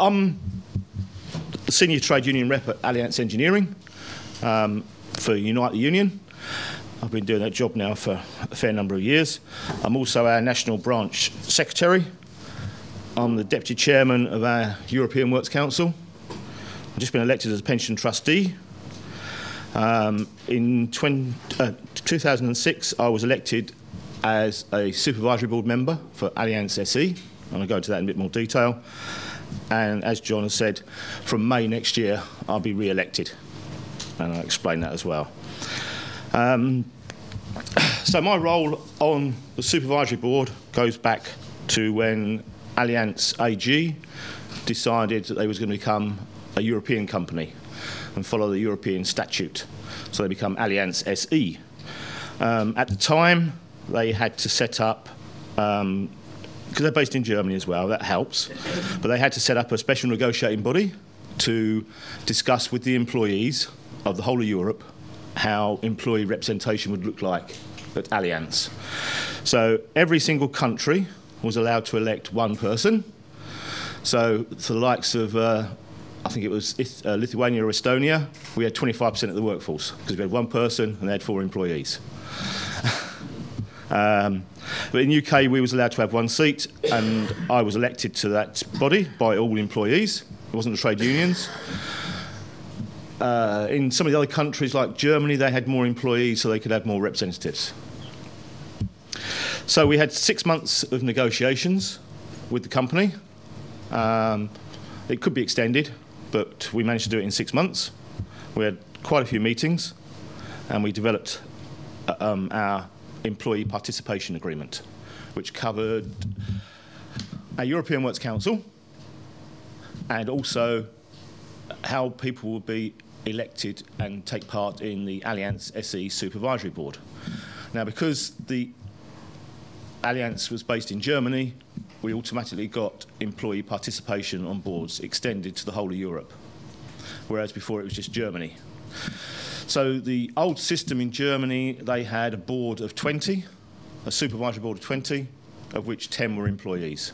I'm the senior trade union rep at Allianz Engineering um, for Unite the Union. I've been doing that job now for a fair number of years. I'm also our national branch secretary. I'm the deputy chairman of our European Works Council. I've just been elected as a pension trustee. Um, in 20, uh, 2006, I was elected as a supervisory board member for Allianz SE. and to go into that in a bit more detail. And as John has said, from May next year, I'll be re elected. And I'll explain that as well. Um, so, my role on the supervisory board goes back to when Allianz AG decided that they was going to become a European company and follow the European statute. So they become Allianz SE. Um, at the time, they had to set up, because they're based in Germany as well, that helps, but they had to set up a special negotiating body to discuss with the employees of the whole of Europe how employee representation would look like at Allianz. So every single country was allowed to elect one person. So for the likes of, uh, I think it was uh, Lithuania or Estonia, we had 25% of the workforce because we had one person and they had four employees. Um, but in the UK, we was allowed to have one seat, and I was elected to that body by all employees. It wasn't the trade unions. Uh, in some of the other countries, like Germany, they had more employees, so they could have more representatives. So we had six months of negotiations with the company. Um, it could be extended, but we managed to do it in six months. We had quite a few meetings, and we developed uh, um, our employee participation agreement, which covered a European Works Council and also how people would be elected and take part in the Allianz SE Supervisory Board. Now, because the Allianz was based in Germany, we automatically got employee participation on boards extended to the whole of Europe, whereas before it was just Germany. So the old system in Germany, they had a board of 20, a supervisory board of 20, of which 10 were employees.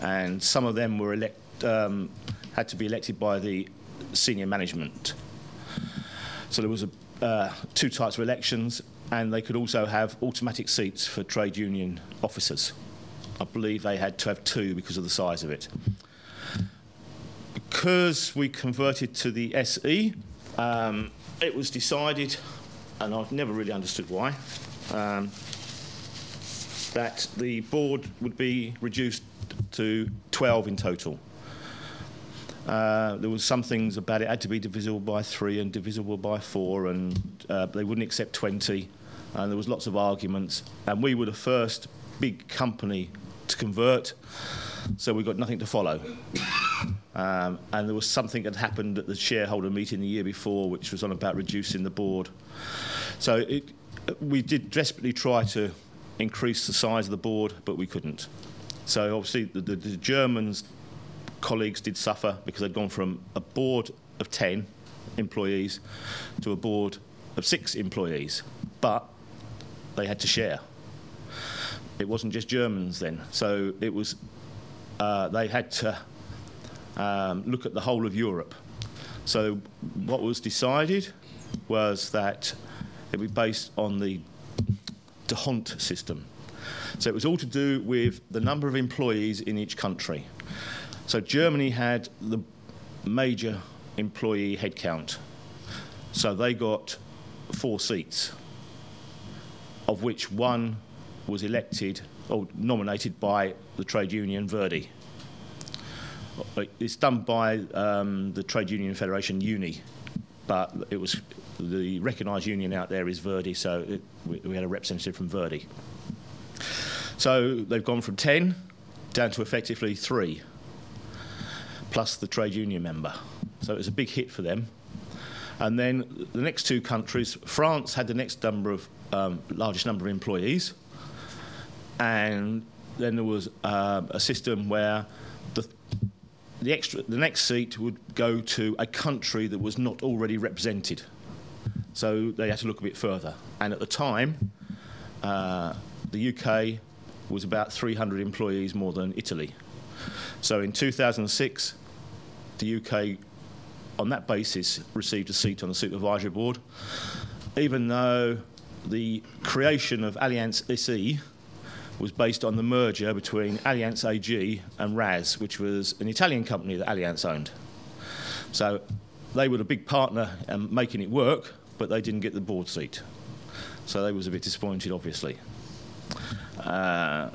And some of them were elect, um, had to be elected by the senior management. So there was a, uh, two types of elections, and they could also have automatic seats for trade union officers. I believe they had to have two because of the size of it. Because we converted to the SE, um, it was decided, and I've never really understood why, um, that the board would be reduced to 12 in total. Uh, there was some things about it had to be divisible by three and divisible by four, and uh, they wouldn't accept 20. And there was lots of arguments. And we were the first big company to convert, so we got nothing to follow. Um, and there was something that happened at the shareholder meeting the year before, which was on about reducing the board. So it, we did desperately try to increase the size of the board, but we couldn't. So obviously the, the, the Germans colleagues did suffer because they'd gone from a board of 10 employees to a board of six employees, but they had to share. It wasn't just Germans then, so it was uh, they had to um, look at the whole of Europe. So what was decided was that it would be based on the D'Hondt system. So it was all to do with the number of employees in each country. So Germany had the major employee headcount. So they got four seats, of which one was elected or nominated by the trade union Verdi. It's done by um, the trade union federation Uni, but it was the recognised union out there is Verdi, so it, we, we had a representative from Verdi. So they've gone from 10 down to effectively three plus the trade union member. So it was a big hit for them. And then the next two countries, France had the next number of um, largest number of employees, and then there was uh, a system where the extra the next seat would go to a country that was not already represented. So they had to look a bit further. And at the time, uh, the UK was about 300 employees more than Italy. So in 2006, the UK, on that basis, received a seat on the supervisory board, even though the creation of Allianz SE was based on the merger between Allianz AG and RAS, which was an Italian company that Allianz owned. So they were a big partner in making it work, but they didn't get the board seat. So they was a bit disappointed, obviously. Uh,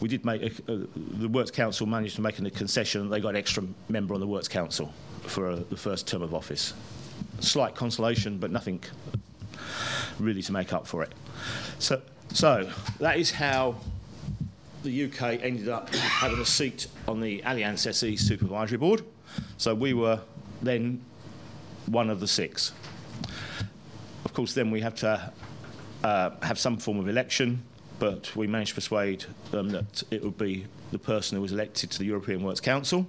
we did make a, uh, the Works Council managed to make a concession. They got an extra member on the Works Council for uh, the first term of office. Slight consolation, but nothing really to make up for it. So, so that is how the UK ended up having a seat on the Allianz SE Supervisory Board. So we were then one of the six. Of course, then we have to uh, have some form of election, but we managed to persuade them that it would be the person who was elected to the European Works Council.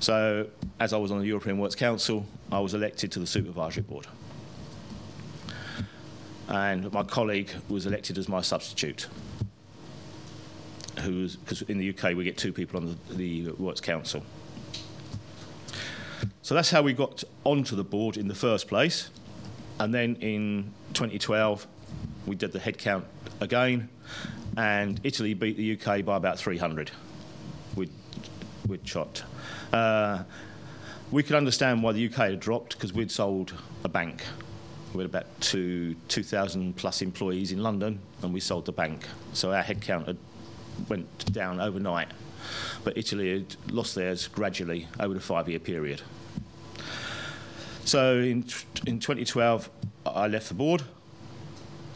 So, as I was on the European Works Council, I was elected to the Supervisory Board and my colleague was elected as my substitute. Who's because in the UK we get two people on the, the Works Council. So that's how we got onto the board in the first place, and then in 2012 we did the headcount again, and Italy beat the UK by about 300 with with shot. Uh, we could understand why the UK had dropped because we'd sold a bank we had about two 2,000 plus employees in London, and we sold the bank. So our headcount had went down overnight. But Italy had lost theirs gradually over the five-year period. So in, in 2012, I left the board,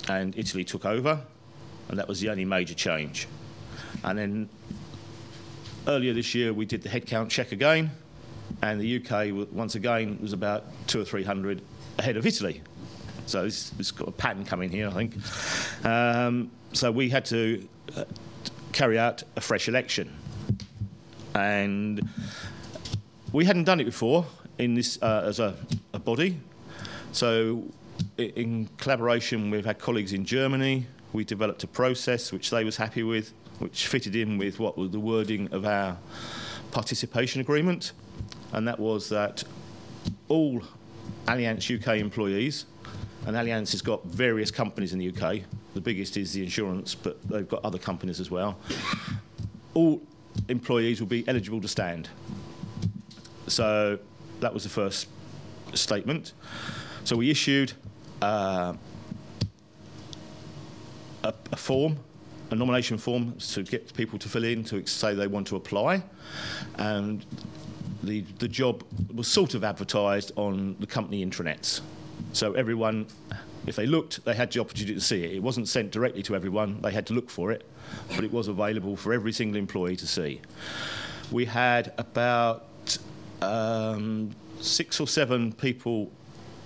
and Italy took over, and that was the only major change. And then earlier this year, we did the headcount check again, and the UK once again was about two or three hundred ahead of Italy. So it's, it's got a pattern coming here, I think. Um, so we had to uh, carry out a fresh election. And we hadn't done it before in this uh, as a, a body. So in collaboration with our colleagues in Germany, we developed a process which they was happy with, which fitted in with what was the wording of our participation agreement, and that was that all Allianz UK employees and Allianz has got various companies in the UK. The biggest is the insurance, but they've got other companies as well. All employees will be eligible to stand. So that was the first statement. So we issued uh, a, a, form, a nomination form to get people to fill in to say they want to apply. And the, the job was sort of advertised on the company intranets. So everyone, if they looked, they had the opportunity to see it. It wasn't sent directly to everyone, they had to look for it, but it was available for every single employee to see. We had about um, six or seven people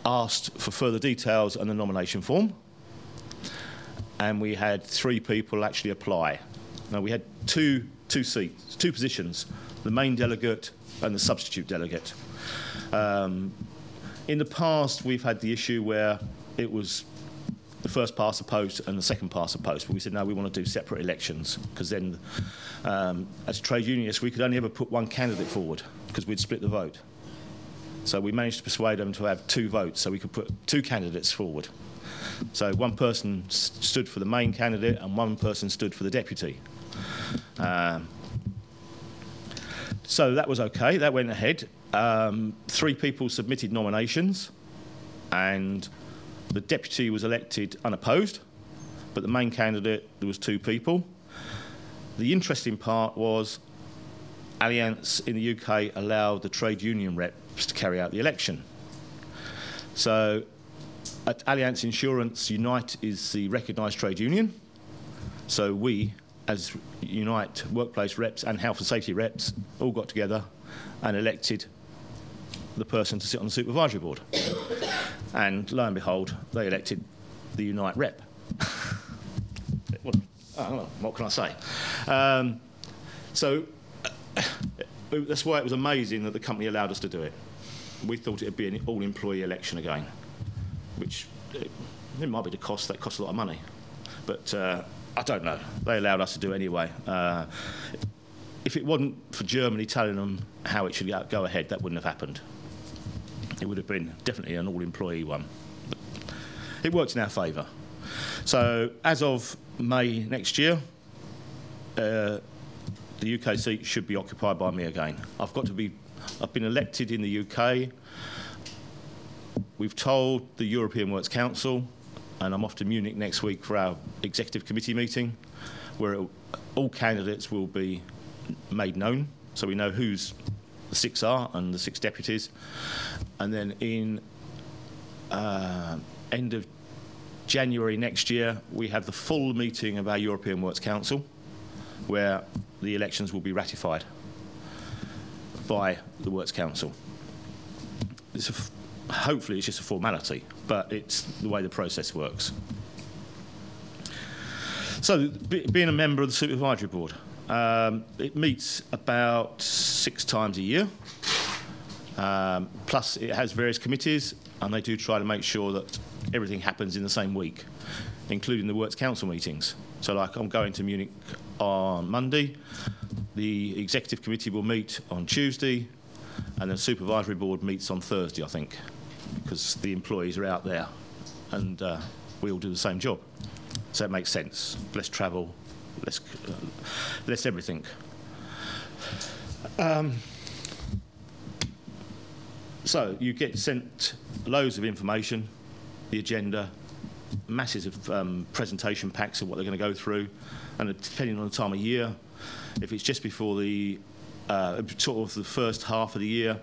asked for further details on the nomination form, and we had three people actually apply. Now, we had two, two seats, two positions the main delegate and the substitute delegate. Um, in the past, we've had the issue where it was the first past the post and the second past the post. But we said, no, we want to do separate elections because then, um, as trade unionists, we could only ever put one candidate forward because we'd split the vote. So we managed to persuade them to have two votes so we could put two candidates forward. So one person stood for the main candidate and one person stood for the deputy. Um, so that was okay, that went ahead. Um, three people submitted nominations, and the deputy was elected unopposed, but the main candidate, there was two people. The interesting part was Allianz in the UK allowed the trade union reps to carry out the election. So at Allianz Insurance, Unite is the recognised trade union. So we, as Unite workplace reps and health and safety reps, all got together and elected the person to sit on the supervisory board. and lo and behold, they elected the Unite rep. what, know, what, can I say? Um, so uh, that's why it was amazing that the company allowed us to do it. We thought it would be an all employee election again, which it, uh, it might be the cost, that costs a lot of money. But uh, I don't know. They allowed us to do it anyway. Uh, if it wasn't for Germany telling them how it should go ahead, that wouldn't have happened. It would have been definitely an all-employee one. But it worked in our favour. So as of May next year, uh, the UK seat should be occupied by me again. I've got to be. I've been elected in the UK. We've told the European Works Council, and I'm off to Munich next week for our executive committee meeting, where it, all candidates will be made known, so we know who's the six are and the six deputies. And then in uh, end of January next year, we have the full meeting of our European Works Council, where the elections will be ratified by the Works Council. It's hopefully, it's just a formality, but it's the way the process works. So, being a member of the Supervisory Board, um, it meets about six times a year. Um, plus, it has various committees, and they do try to make sure that everything happens in the same week, including the Works Council meetings. So, like, I'm going to Munich on Monday. The executive committee will meet on Tuesday, and the supervisory board meets on Thursday, I think, because the employees are out there, and uh, we all do the same job. So it makes sense. Less travel, less, less everything. Um, so you get sent loads of information, the agenda, masses of um, presentation packs of what they're going to go through, and depending on the time of year, if it's just before the uh, sort of the first half of the year,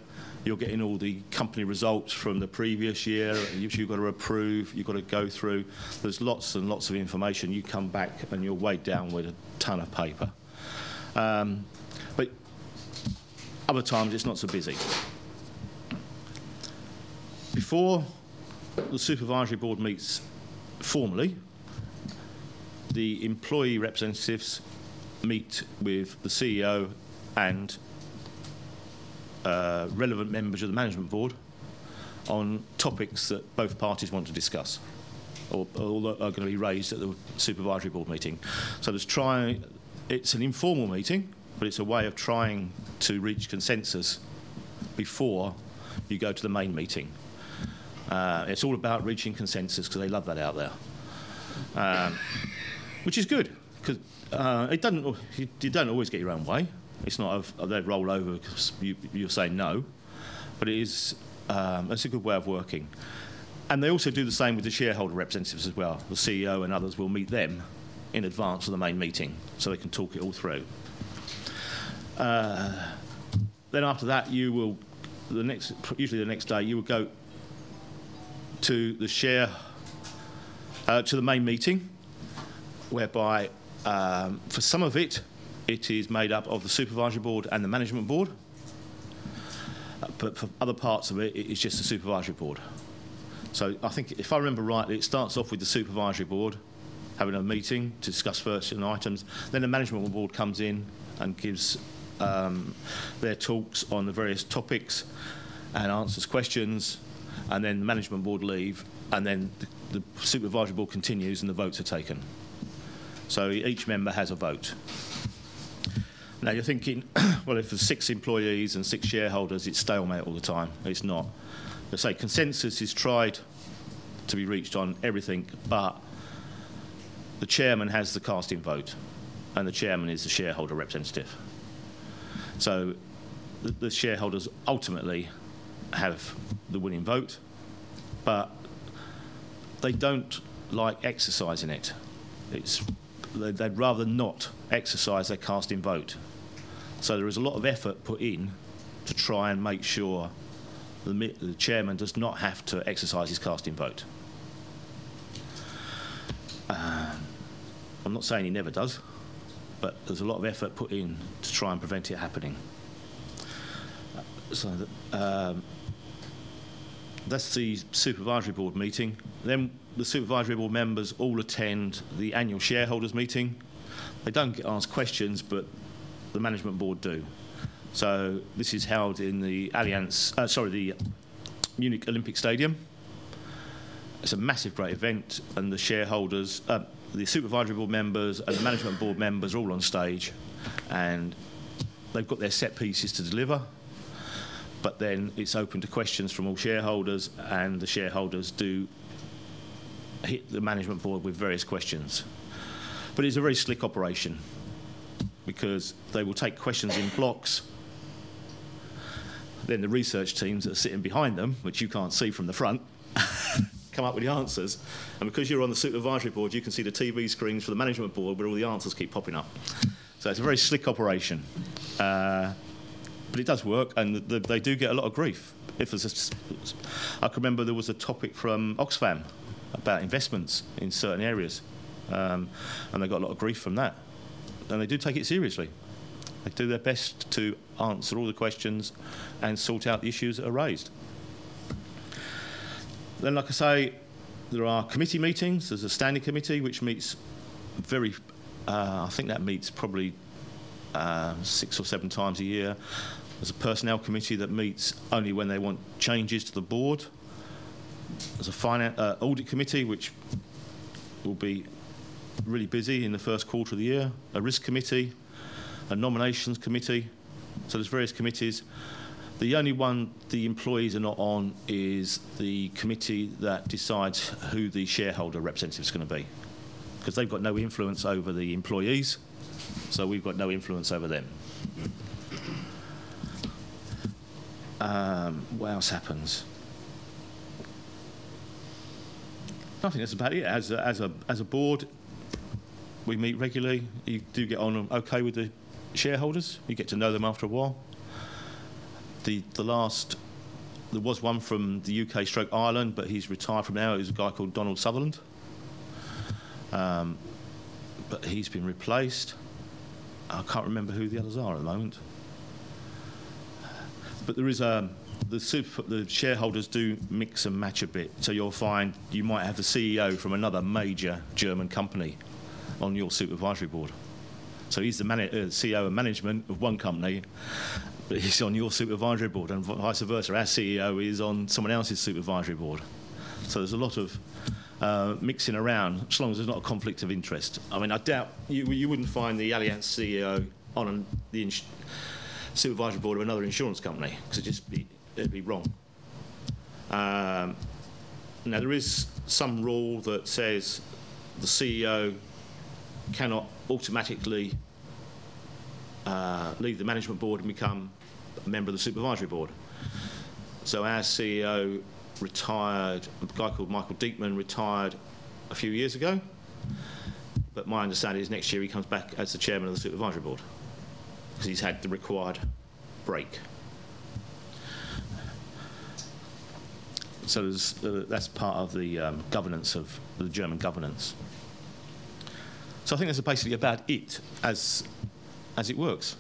you're getting all the company results from the previous year, you've got to approve, you've got to go through. There's lots and lots of information. You come back and you're weighed down with a ton of paper. Um, but other times it's not so busy. Before the supervisory board meets formally, the employee representatives meet with the CEO and uh, relevant members of the management board on topics that both parties want to discuss or, or are going to be raised at the supervisory board meeting. So there's try, it's an informal meeting, but it's a way of trying to reach consensus before you go to the main meeting. Uh, it's all about reaching consensus because they love that out there, um, which is good because uh, it doesn't. You don't always get your own way. It's not a, they roll over because you, you're saying no, but it is um, it's a good way of working. And they also do the same with the shareholder representatives as well. The CEO and others will meet them in advance of the main meeting so they can talk it all through. Uh, then after that, you will the next usually the next day you will go to the share uh, to the main meeting, whereby um, for some of it it is made up of the supervisory board and the management board. Uh, but for other parts of it, it is just the supervisory board. So I think, if I remember rightly, it starts off with the supervisory board having a meeting to discuss certain items. Then the management board comes in and gives um, their talks on the various topics and answers questions. And then the management board leave, and then the, the supervisory board continues, and the votes are taken. So each member has a vote. Now you're thinking, well, if there's six employees and six shareholders, it's stalemate all the time. It's not. I say consensus is tried to be reached on everything, but the chairman has the casting vote, and the chairman is the shareholder representative. So the, the shareholders ultimately have the winning vote, but they don't like exercising it. It's, they'd rather not exercise their casting vote. So there is a lot of effort put in to try and make sure the, the chairman does not have to exercise his casting vote. Uh, I'm not saying he never does, but there's a lot of effort put in to try and prevent it happening. So that, um, that's the supervisory board meeting. Then the supervisory board members all attend the annual shareholders meeting. They don't get asked questions, but the management board do. So this is held in the Allianz, uh, sorry, the Munich Olympic Stadium. It's a massive, great event, and the shareholders, uh, the supervisory board members, and the management board members are all on stage, and they've got their set pieces to deliver, but then it's open to questions from all shareholders, and the shareholders do hit the management board with various questions. But it's a very slick operation because they will take questions in blocks. Then the research teams that are sitting behind them, which you can't see from the front, come up with the answers. And because you're on the supervisory board, you can see the TV screens for the management board where all the answers keep popping up. So it's a very slick operation. Uh, but it does work, and the, the, they do get a lot of grief. If there's a, I can remember there was a topic from Oxfam about investments in certain areas, um, and they got a lot of grief from that. And they do take it seriously. They do their best to answer all the questions and sort out the issues that are raised. Then, like I say, there are committee meetings. There's a standing committee which meets very, uh, I think that meets probably uh, six or seven times a year. There's a personnel committee that meets only when they want changes to the board. There's a finance, uh, audit committee which will be really busy in the first quarter of the year. A risk committee, a nominations committee. So there's various committees. The only one the employees are not on is the committee that decides who the shareholder representative is going to be. Because they've got no influence over the employees, so we've got no influence over them. Um, what else happens? I think that's about it. As a, as a, as a board, we meet regularly. You do get on okay with the shareholders. You get to know them after a while the, the last, there was one from the UK stroke Ireland, but he's retired from now. It was a guy called Donald Sutherland. Um, but he's been replaced. I can't remember who the others are at the moment. But there is a, um, the, super, the shareholders do mix and match a bit. So you'll find you might have the CEO from another major German company on your supervisory board. So he's the man- uh, CEO and management of one company, but he's on your supervisory board, and vice versa. Our CEO is on someone else's supervisory board. So there's a lot of uh, mixing around, as long as there's not a conflict of interest. I mean, I doubt you, you wouldn't find the Allianz CEO on an, the ins- supervisory board of another insurance company because it'd just be it'd be wrong. Um, now there is some rule that says the CEO cannot automatically uh, leave the management board and become a member of the supervisory board. So our CEO retired, a guy called Michael Diekmann retired a few years ago. But my understanding is next year he comes back as the chairman of the supervisory board because he's had the required break. So uh, that's part of the um, governance of the German governance. So I think that's basically about it as, as it works.